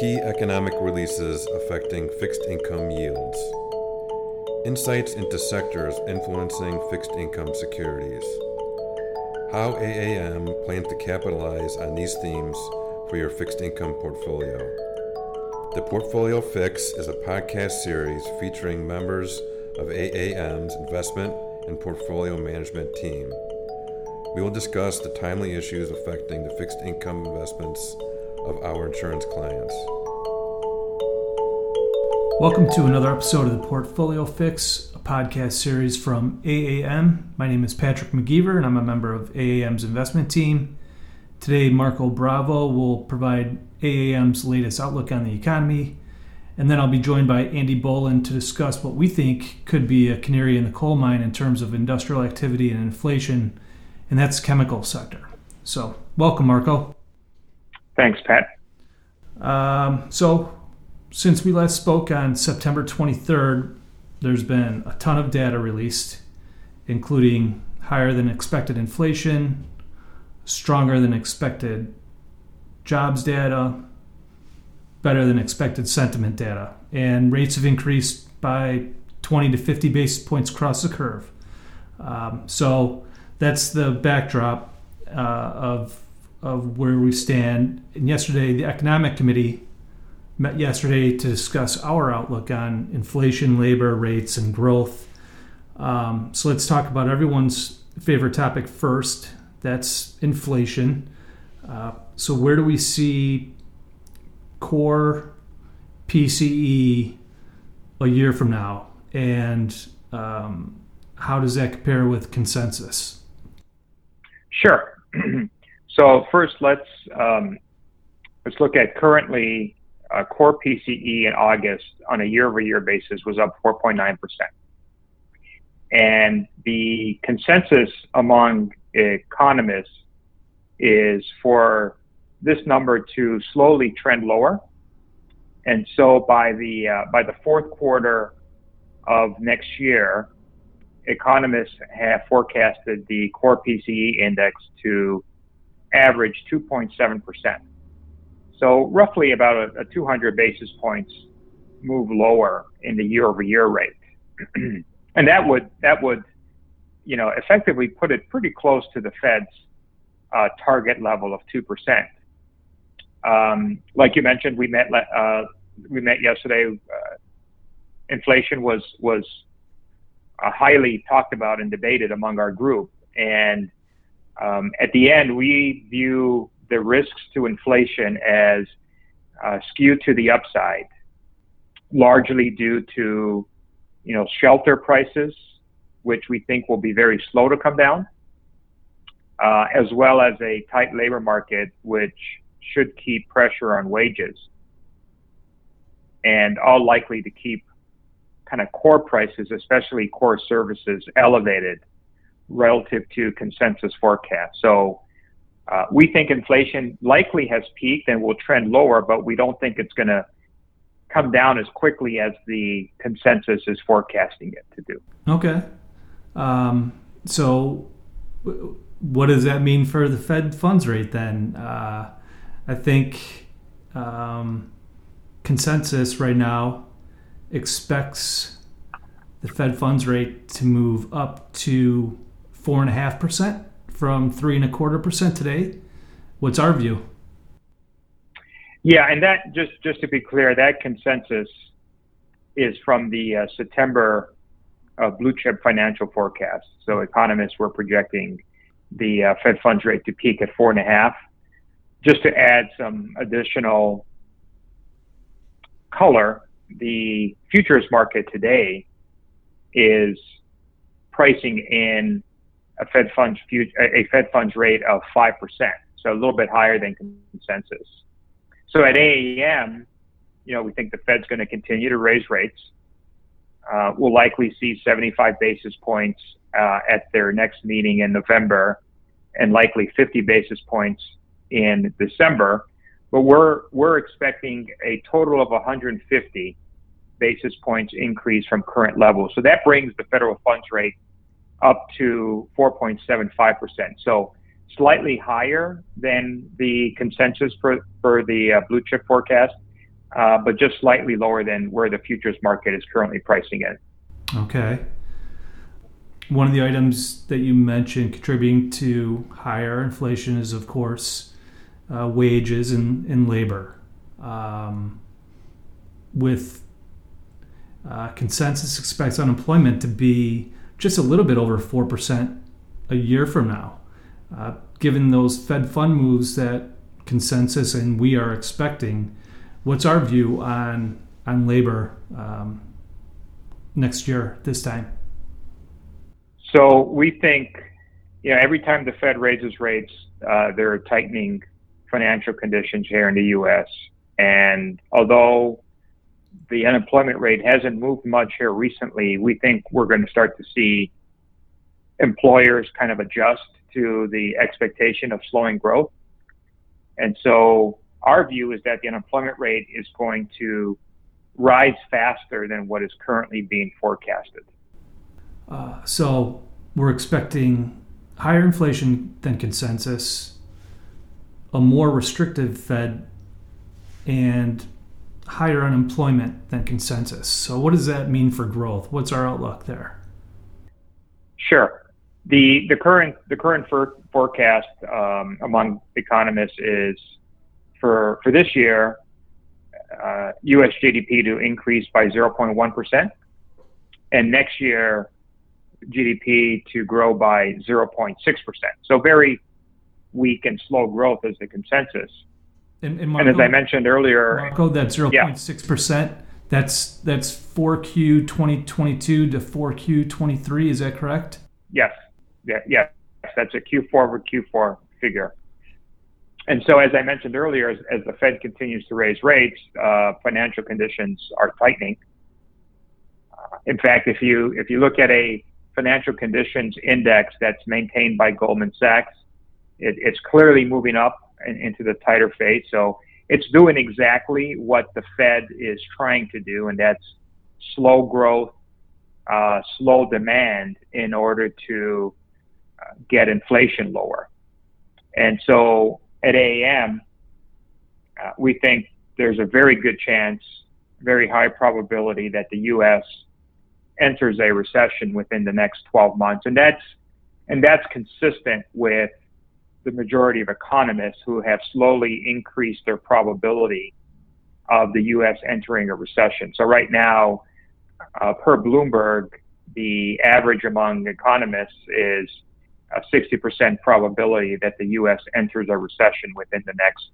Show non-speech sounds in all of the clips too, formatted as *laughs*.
key economic releases affecting fixed income yields, insights into sectors influencing fixed income securities, how AAM plans to capitalize on these themes for your fixed income portfolio. The Portfolio Fix is a podcast series featuring members of AAM's investment and portfolio management team. We will discuss the timely issues affecting the fixed income investments of our insurance clients. Welcome to another episode of the Portfolio Fix, a podcast series from AAM. My name is Patrick McGeever, and I'm a member of AAM's investment team. Today, Marco Bravo will provide AAM's latest outlook on the economy, and then I'll be joined by Andy Bohlin to discuss what we think could be a canary in the coal mine in terms of industrial activity and inflation and that's chemical sector. So, welcome, Marco. Thanks, Pat. Um, so, since we last spoke on September 23rd, there's been a ton of data released, including higher than expected inflation, stronger than expected jobs data, better than expected sentiment data, and rates have increased by 20 to 50 basis points across the curve. Um, so, that's the backdrop uh, of of where we stand. And yesterday, the economic committee met yesterday to discuss our outlook on inflation, labor rates, and growth. Um, so let's talk about everyone's favorite topic first. That's inflation. Uh, so where do we see core PCE a year from now, and um, how does that compare with consensus? Sure. *clears throat* so first, let's um, let's look at currently uh, core PCE in August on a year-over-year basis was up 4.9 percent, and the consensus among economists is for this number to slowly trend lower, and so by the uh, by the fourth quarter of next year, economists have forecasted the core PCE index to average 2.7%. So roughly about a, a 200 basis points move lower in the year over year rate. *clears throat* and that would, that would, you know, effectively put it pretty close to the Fed's uh, target level of 2%. Um, like you mentioned, we met, uh, we met yesterday. Uh, inflation was, was uh, highly talked about and debated among our group. And um, at the end, we view the risks to inflation as uh, skewed to the upside, largely due to you know shelter prices, which we think will be very slow to come down, uh, as well as a tight labor market, which should keep pressure on wages, and all likely to keep kind of core prices, especially core services, elevated relative to consensus forecast. So uh, we think inflation likely has peaked and will trend lower, but we don't think it's going to come down as quickly as the consensus is forecasting it to do. Okay. Um, so what does that mean for the Fed funds rate then? Uh, I think um, consensus right now expects the Fed funds rate to move up to four and a half percent from three and a quarter percent today. What's our view? Yeah, and that just just to be clear, that consensus is from the uh, September uh, blue chip financial forecast. So economists were projecting the uh, Fed funds rate to peak at four and a half. Just to add some additional color, the futures market today is pricing in a Fed funds a Fed funds rate of five percent, so a little bit higher than consensus. So at AAM, you know, we think the Fed's going to continue to raise rates. Uh, we'll likely see 75 basis points uh, at their next meeting in November, and likely 50 basis points in December. But we're we're expecting a total of 150 basis points increase from current levels. So that brings the federal funds rate up to 4.75%. So slightly higher than the consensus for, for the uh, blue chip forecast, uh, but just slightly lower than where the futures market is currently pricing it. Okay. One of the items that you mentioned contributing to higher inflation is, of course, uh, wages and, and labor. Um, with uh, consensus expects unemployment to be just a little bit over 4% a year from now. Uh, given those Fed fund moves that consensus and we are expecting, what's our view on, on labor um, next year this time? So we think, you know, every time the Fed raises rates, uh, they're tightening financial conditions here in the U.S. And although the unemployment rate hasn't moved much here recently, we think we're going to start to see employers kind of adjust to the expectation of slowing growth. And so our view is that the unemployment rate is going to rise faster than what is currently being forecasted. Uh, so we're expecting higher inflation than consensus, a more restrictive Fed, and higher unemployment than consensus. So, what does that mean for growth? What's our outlook there? Sure. The the current the current for, forecast um, among economists is for for this year, uh, U.S. GDP to increase by 0.1 percent, and next year GDP to grow by 0.6 percent. So very weak and slow growth is the consensus. And, and, Marco, and as I mentioned earlier, Marco, that 0.6 percent. Yeah. That's that's 4Q 2022 to 4Q 23. Is that correct? Yes. Yeah. Yes. That's a Q4 over Q4 figure. And so, as I mentioned earlier, as, as the Fed continues to raise rates, uh, financial conditions are tightening. Uh, in fact, if you if you look at a financial conditions index that's maintained by Goldman Sachs, it, it's clearly moving up into the tighter phase. So it's doing exactly what the Fed is trying to do, and that's slow growth, uh, slow demand in order to uh, get inflation lower. And so at AM, uh, we think there's a very good chance, very high probability that the U.S. enters a recession within the next 12 months, and that's and that's consistent with the majority of economists who have slowly increased their probability of the U.S. entering a recession. So right now, uh, per Bloomberg, the average among economists is a 60% probability that the U.S. enters a recession within the next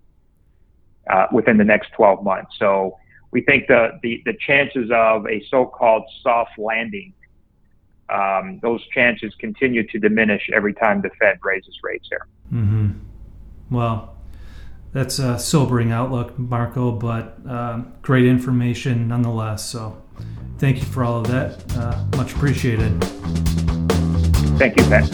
uh, within the next 12 months. So we think the, the, the chances of a so-called soft landing, um, those chances continue to diminish every time the Fed raises rates here. Well, that's a sobering outlook, Marco, but uh, great information nonetheless. So thank you for all of that. Uh, much appreciated. Thank you, Pat.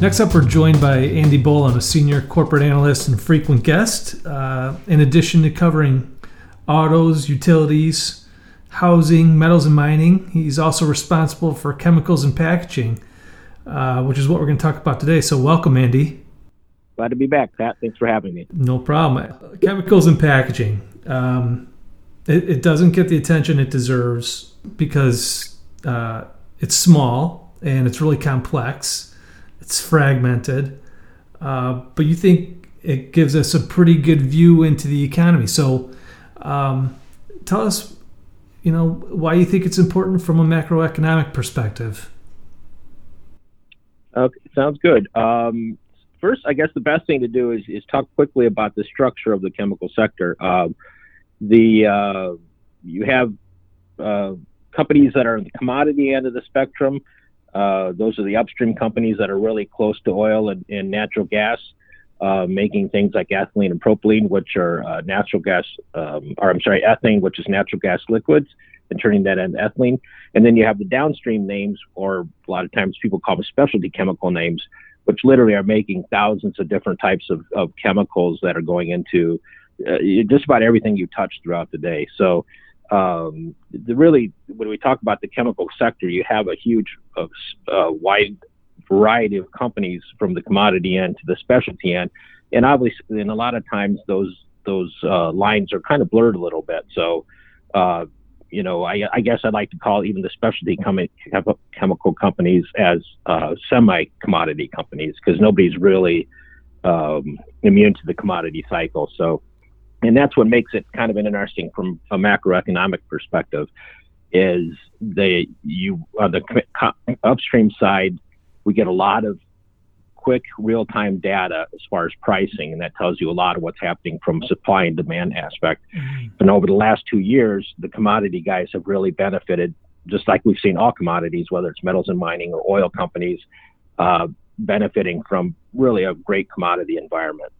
Next up, we're joined by Andy Bohlin, a senior corporate analyst and frequent guest. Uh, in addition to covering autos, utilities, housing, metals, and mining, he's also responsible for chemicals and packaging, uh, which is what we're going to talk about today. So, welcome, Andy. Glad to be back, Pat. Thanks for having me. No problem. Chemicals and packaging. Um, it, it, doesn't get the attention it deserves because uh, it's small and it's really complex it's fragmented, uh, but you think it gives us a pretty good view into the economy. So, um, tell us, you know, why you think it's important from a macroeconomic perspective. Okay, sounds good. Um, first, I guess the best thing to do is, is talk quickly about the structure of the chemical sector. Uh, the uh, you have uh, companies that are in the commodity end of the spectrum. Uh, those are the upstream companies that are really close to oil and, and natural gas, uh, making things like ethylene and propylene, which are uh, natural gas, um, or I'm sorry, ethane, which is natural gas liquids, and turning that into ethylene. And then you have the downstream names, or a lot of times people call them specialty chemical names, which literally are making thousands of different types of, of chemicals that are going into uh, just about everything you touch throughout the day. So um, the really when we talk about the chemical sector, you have a huge, uh, uh, wide variety of companies from the commodity end to the specialty end, and obviously, and a lot of times those those uh, lines are kind of blurred a little bit. So, uh, you know, I, I, guess I'd like to call even the specialty com- chemical companies as uh, semi commodity companies because nobody's really um, immune to the commodity cycle. So, and that's what makes it kind of interesting from a macroeconomic perspective is they you on the upstream side we get a lot of quick real-time data as far as pricing and that tells you a lot of what's happening from supply and demand aspect. Mm-hmm. and over the last two years the commodity guys have really benefited just like we've seen all commodities whether it's metals and mining or oil companies uh, benefiting from really a great commodity environment.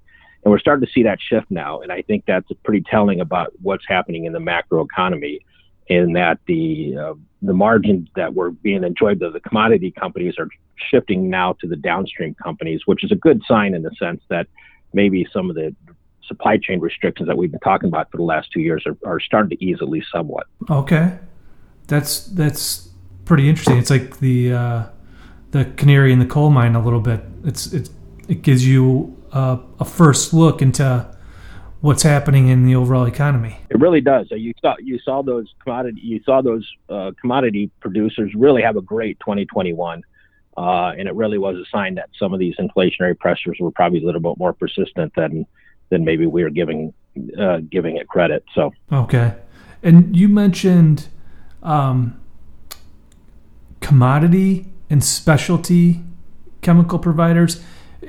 And we're starting to see that shift now and i think that's pretty telling about what's happening in the macro economy in that the uh, the margins that were being enjoyed by the commodity companies are shifting now to the downstream companies, which is a good sign in the sense that maybe some of the supply chain restrictions that we've been talking about for the last two years are, are starting to ease at least somewhat. Okay, that's that's pretty interesting. It's like the uh, the canary in the coal mine a little bit. It's it it gives you a, a first look into what's happening in the overall economy. It really does. You saw you saw those commodity you saw those uh, commodity producers really have a great 2021, uh, and it really was a sign that some of these inflationary pressures were probably a little bit more persistent than than maybe we were giving uh, giving it credit. So okay, and you mentioned um, commodity and specialty chemical providers,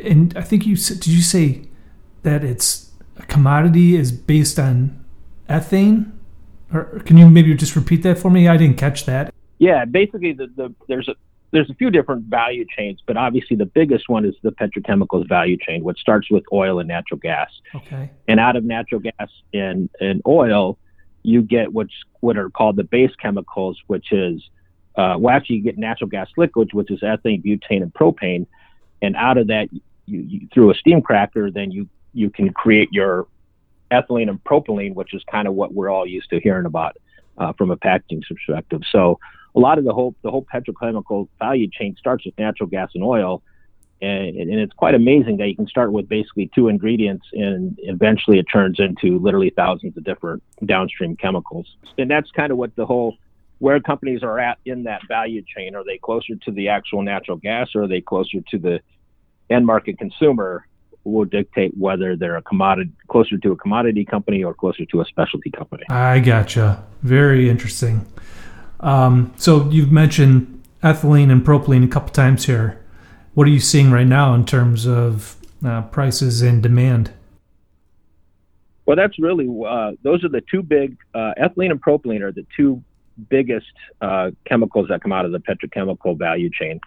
and I think you did you say that it's a commodity is based on ethane? Or can you maybe just repeat that for me? I didn't catch that. Yeah, basically, the, the there's a there's a few different value chains, but obviously the biggest one is the petrochemicals value chain, which starts with oil and natural gas. Okay. And out of natural gas and, and oil, you get what's what are called the base chemicals, which is uh, well, actually you get natural gas liquids, which is ethane, butane, and propane. And out of that, you, you, through a steam cracker, then you you can create your ethylene and propylene, which is kind of what we're all used to hearing about uh, from a packaging perspective. So a lot of the whole the whole petrochemical value chain starts with natural gas and oil, and, and it's quite amazing that you can start with basically two ingredients, and eventually it turns into literally thousands of different downstream chemicals. And that's kind of what the whole where companies are at in that value chain. Are they closer to the actual natural gas, or are they closer to the end market consumer? Will dictate whether they're a commodity closer to a commodity company or closer to a specialty company. I gotcha. Very interesting. Um, so you've mentioned ethylene and propylene a couple times here. What are you seeing right now in terms of uh, prices and demand? Well, that's really uh, those are the two big uh, ethylene and propylene are the two biggest uh, chemicals that come out of the petrochemical value chain.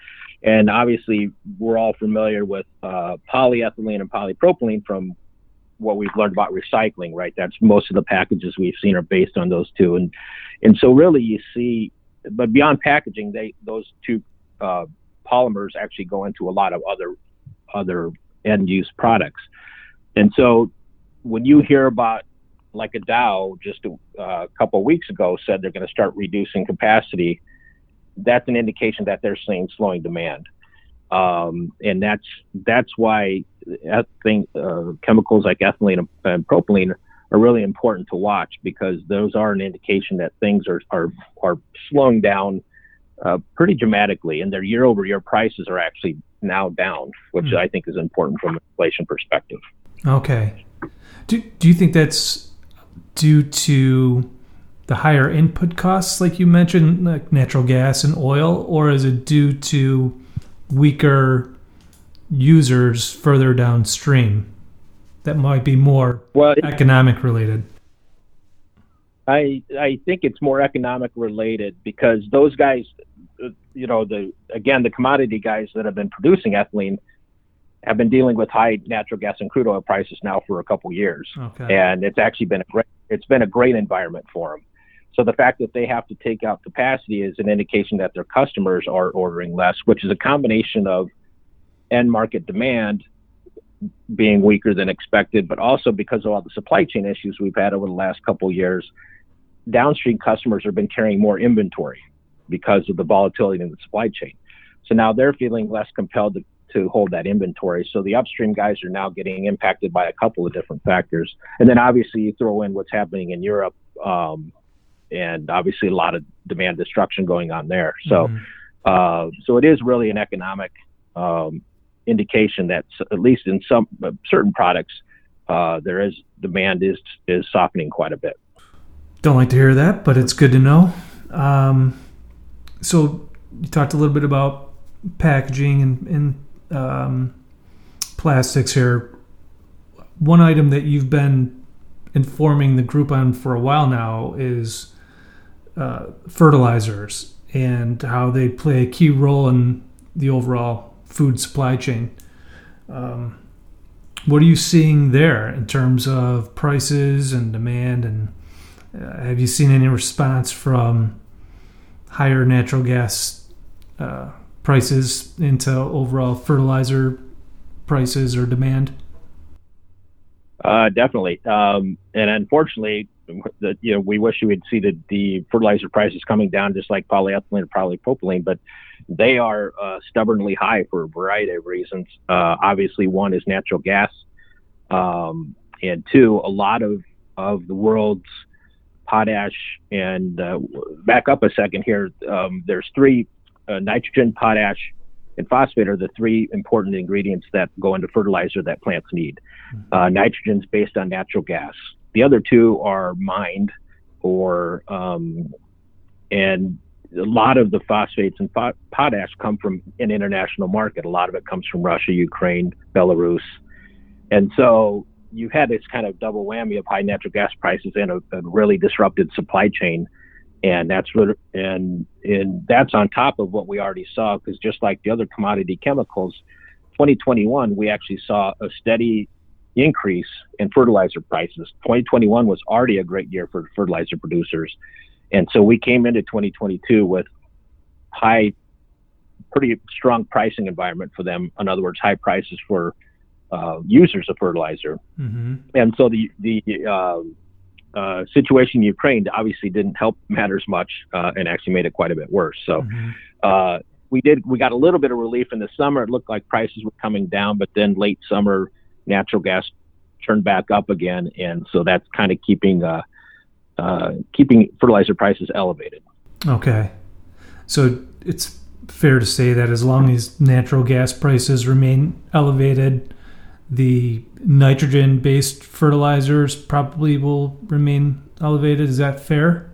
And obviously, we're all familiar with uh, polyethylene and polypropylene from what we've learned about recycling, right? That's most of the packages we've seen are based on those two, and and so really you see, but beyond packaging, they those two uh, polymers actually go into a lot of other other end use products, and so when you hear about like a Dow just a uh, couple of weeks ago said they're going to start reducing capacity that's an indication that they're seeing slowing demand. Um, and that's that's why I think uh, chemicals like ethylene and, and, propylene are really important to watch because those are an indication that things are are, are slowing down uh, pretty dramatically, and their year over year prices are actually now down, which mm. I think is important from an inflation perspective. Okay. Do, do you think that's due to the higher input costs, like you mentioned, like natural gas and oil, or is it due to weaker users further downstream that might be more well, economic related? I I think it's more economic related because those guys, you know, the again the commodity guys that have been producing ethylene have been dealing with high natural gas and crude oil prices now for a couple years, okay. and it's actually been a great it's been a great environment for them. So the fact that they have to take out capacity is an indication that their customers are ordering less, which is a combination of end market demand being weaker than expected, but also because of all the supply chain issues we've had over the last couple of years, downstream customers have been carrying more inventory because of the volatility in the supply chain. So now they're feeling less compelled to, to hold that inventory. So the upstream guys are now getting impacted by a couple of different factors. And then obviously you throw in what's happening in Europe, um, and obviously a lot of demand destruction going on there. So, mm-hmm. uh, so it is really an economic um, indication that at least in some uh, certain products, uh, there is demand is is softening quite a bit. Don't like to hear that, but it's good to know. Um, so you talked a little bit about packaging and, and um, plastics here. One item that you've been informing the group on for a while now is uh, fertilizers and how they play a key role in the overall food supply chain. Um, what are you seeing there in terms of prices and demand? And uh, have you seen any response from higher natural gas uh, prices into overall fertilizer prices or demand? Uh, definitely, um, and unfortunately, the, you know we wish we would see the, the fertilizer prices coming down, just like polyethylene and polypropylene, but they are uh, stubbornly high for a variety of reasons. Uh, obviously, one is natural gas, um, and two, a lot of of the world's potash and uh, back up a second here. Um, there's three uh, nitrogen, potash, and phosphate are the three important ingredients that go into fertilizer that plants need. Mm-hmm. Uh, nitrogen's based on natural gas. The other two are mined, or um, and a lot of the phosphates and potash come from an international market. A lot of it comes from Russia, Ukraine, Belarus, and so you had this kind of double whammy of high natural gas prices and a, a really disrupted supply chain. And that's and and that's on top of what we already saw. Because just like the other commodity chemicals, 2021 we actually saw a steady increase in fertilizer prices. 2021 was already a great year for fertilizer producers, and so we came into 2022 with high, pretty strong pricing environment for them. In other words, high prices for uh, users of fertilizer. Mm-hmm. And so the the uh, uh, situation in Ukraine obviously didn't help matters much, uh, and actually made it quite a bit worse. So. Mm-hmm. Uh, we did. We got a little bit of relief in the summer. It looked like prices were coming down, but then late summer, natural gas turned back up again, and so that's kind of keeping keeping fertilizer prices elevated. Okay, so it's fair to say that as long as natural gas prices remain elevated, the nitrogen based fertilizers probably will remain elevated. Is that fair?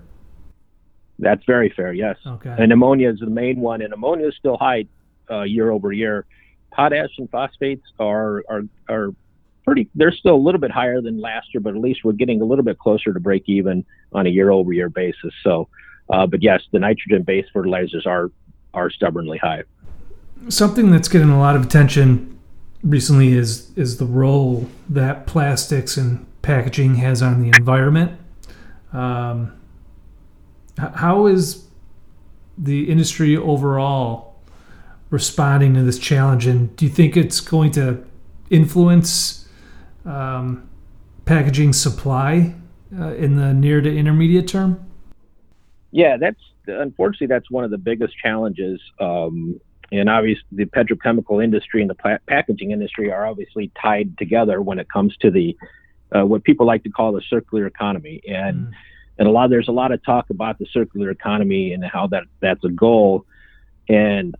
That's very fair, yes. Okay. And ammonia is the main one, and ammonia is still high uh, year over year. Potash and phosphates are, are, are pretty, they're still a little bit higher than last year, but at least we're getting a little bit closer to break even on a year over year basis. So, uh, but yes, the nitrogen based fertilizers are, are stubbornly high. Something that's getting a lot of attention recently is is the role that plastics and packaging has on the environment. Um, how is the industry overall responding to this challenge, and do you think it's going to influence um, packaging supply uh, in the near to intermediate term? Yeah, that's unfortunately that's one of the biggest challenges um, and obviously the petrochemical industry and the pla- packaging industry are obviously tied together when it comes to the uh, what people like to call the circular economy and mm. and a lot there's a lot of talk about the circular economy and how that that's a goal and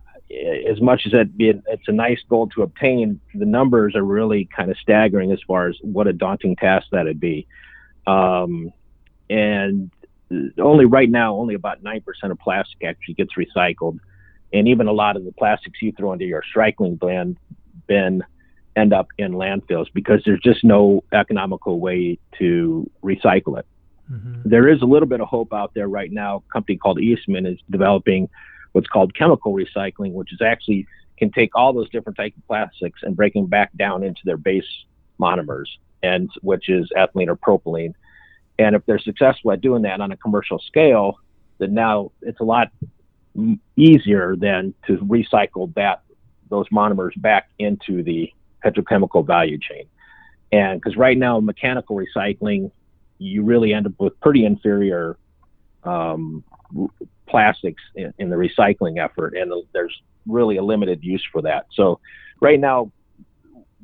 as much as it be it's a nice goal to obtain the numbers are really kind of staggering as far as what a daunting task that'd be um, and only right now only about 9% of plastic actually gets recycled and even a lot of the plastics you throw into your recycling bin, bin end up in landfills because there's just no economical way to recycle it. Mm-hmm. There is a little bit of hope out there right now. A company called Eastman is developing what's called chemical recycling, which is actually can take all those different types of plastics and break them back down into their base monomers, and which is ethylene or propylene. And if they're successful at doing that on a commercial scale, then now it's a lot easier than to recycle that those monomers back into the petrochemical value chain. And because right now, mechanical recycling, you really end up with pretty inferior um, plastics in, in, the recycling effort, and there's really a limited use for that. So right now,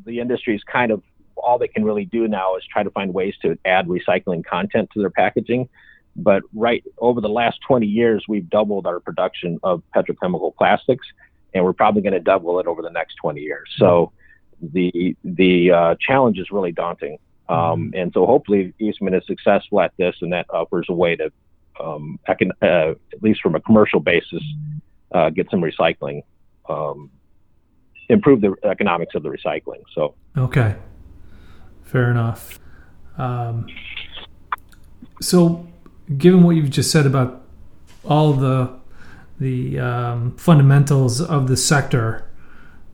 the industry is kind of all they can really do now is try to find ways to add recycling content to their packaging. But right over the last 20 years, we've doubled our production of petrochemical plastics, and we're probably going to double it over the next 20 years. So the the uh, challenge is really daunting. Um, and so hopefully Eastman is successful at this, and that offers a way to, um, uh, at least from a commercial basis, uh, get some recycling, um, improve the economics of the recycling. So okay, fair enough. Um, so, given what you've just said about all the the um, fundamentals of the sector,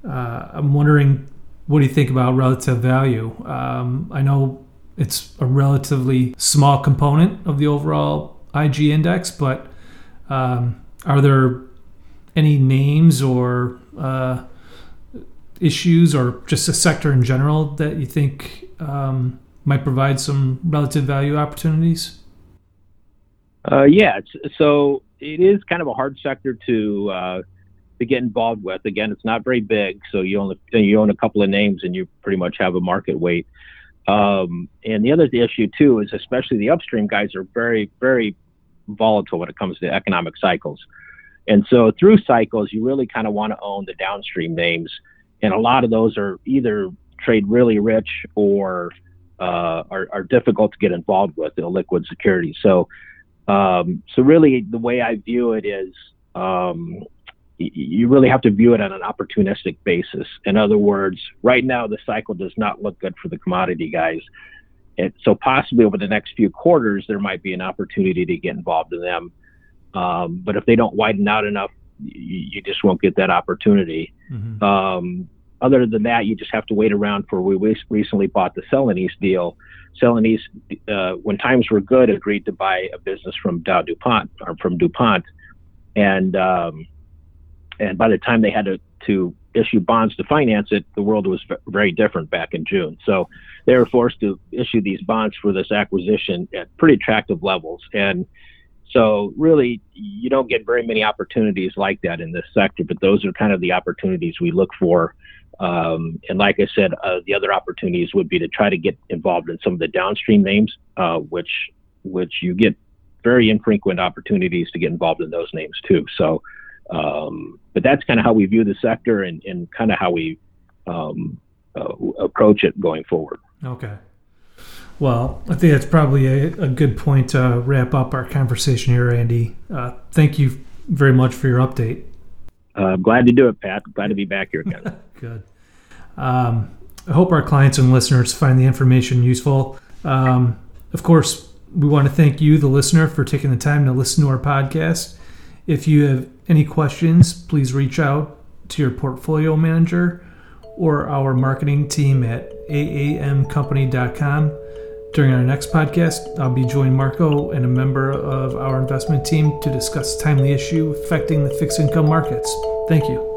uh, I'm wondering what do you think about relative value? Um, I know it's a relatively small component of the overall IG index, but um, are there any names or uh, issues or just a sector in general that you think um, might provide some relative value opportunities? Uh, yeah, so it is kind of a hard sector to uh, to get involved with. Again, it's not very big, so you only you own a couple of names and you pretty much have a market weight. Um, and the other issue too is especially the upstream guys are very very volatile when it comes to economic cycles. And so through cycles, you really kind of want to own the downstream names, and a lot of those are either trade really rich or uh, are, are, difficult to get involved with in liquid securities. So, um, so really, the way I view it is um, you really have to view it on an opportunistic basis. In other words, right now the cycle does not look good for the commodity guys. And so possibly over the next few quarters, there might be an opportunity to get involved in them. Um, but if they don't widen out enough, you, you just won't get that opportunity. Mm-hmm. Um, other than that, you just have to wait around for. We recently bought the Celanese deal. Celanese, uh, when times were good, agreed to buy a business from Dow DuPont or from DuPont, and um, and by the time they had to, to issue bonds to finance it, the world was very different back in June. So they were forced to issue these bonds for this acquisition at pretty attractive levels. And so really, you don't get very many opportunities like that in this sector, but those are kind of the opportunities we look for. Um, and like I said, uh, the other opportunities would be to try to get involved in some of the downstream names, uh, which which you get very infrequent opportunities to get involved in those names too. So um, but that's kind of how we view the sector and, and kind of how we um, uh, approach it going forward. Okay. Well, I think that's probably a, a good point to wrap up our conversation here, Andy. Uh, thank you very much for your update. Uh, glad to do it, Pat. Glad to be back here again. *laughs* good. Um, I hope our clients and listeners find the information useful. Um, of course, we want to thank you, the listener, for taking the time to listen to our podcast. If you have any questions, please reach out to your portfolio manager or our marketing team at aamcompany.com. During our next podcast, I'll be joining Marco and a member of our investment team to discuss timely issue affecting the fixed income markets. Thank you.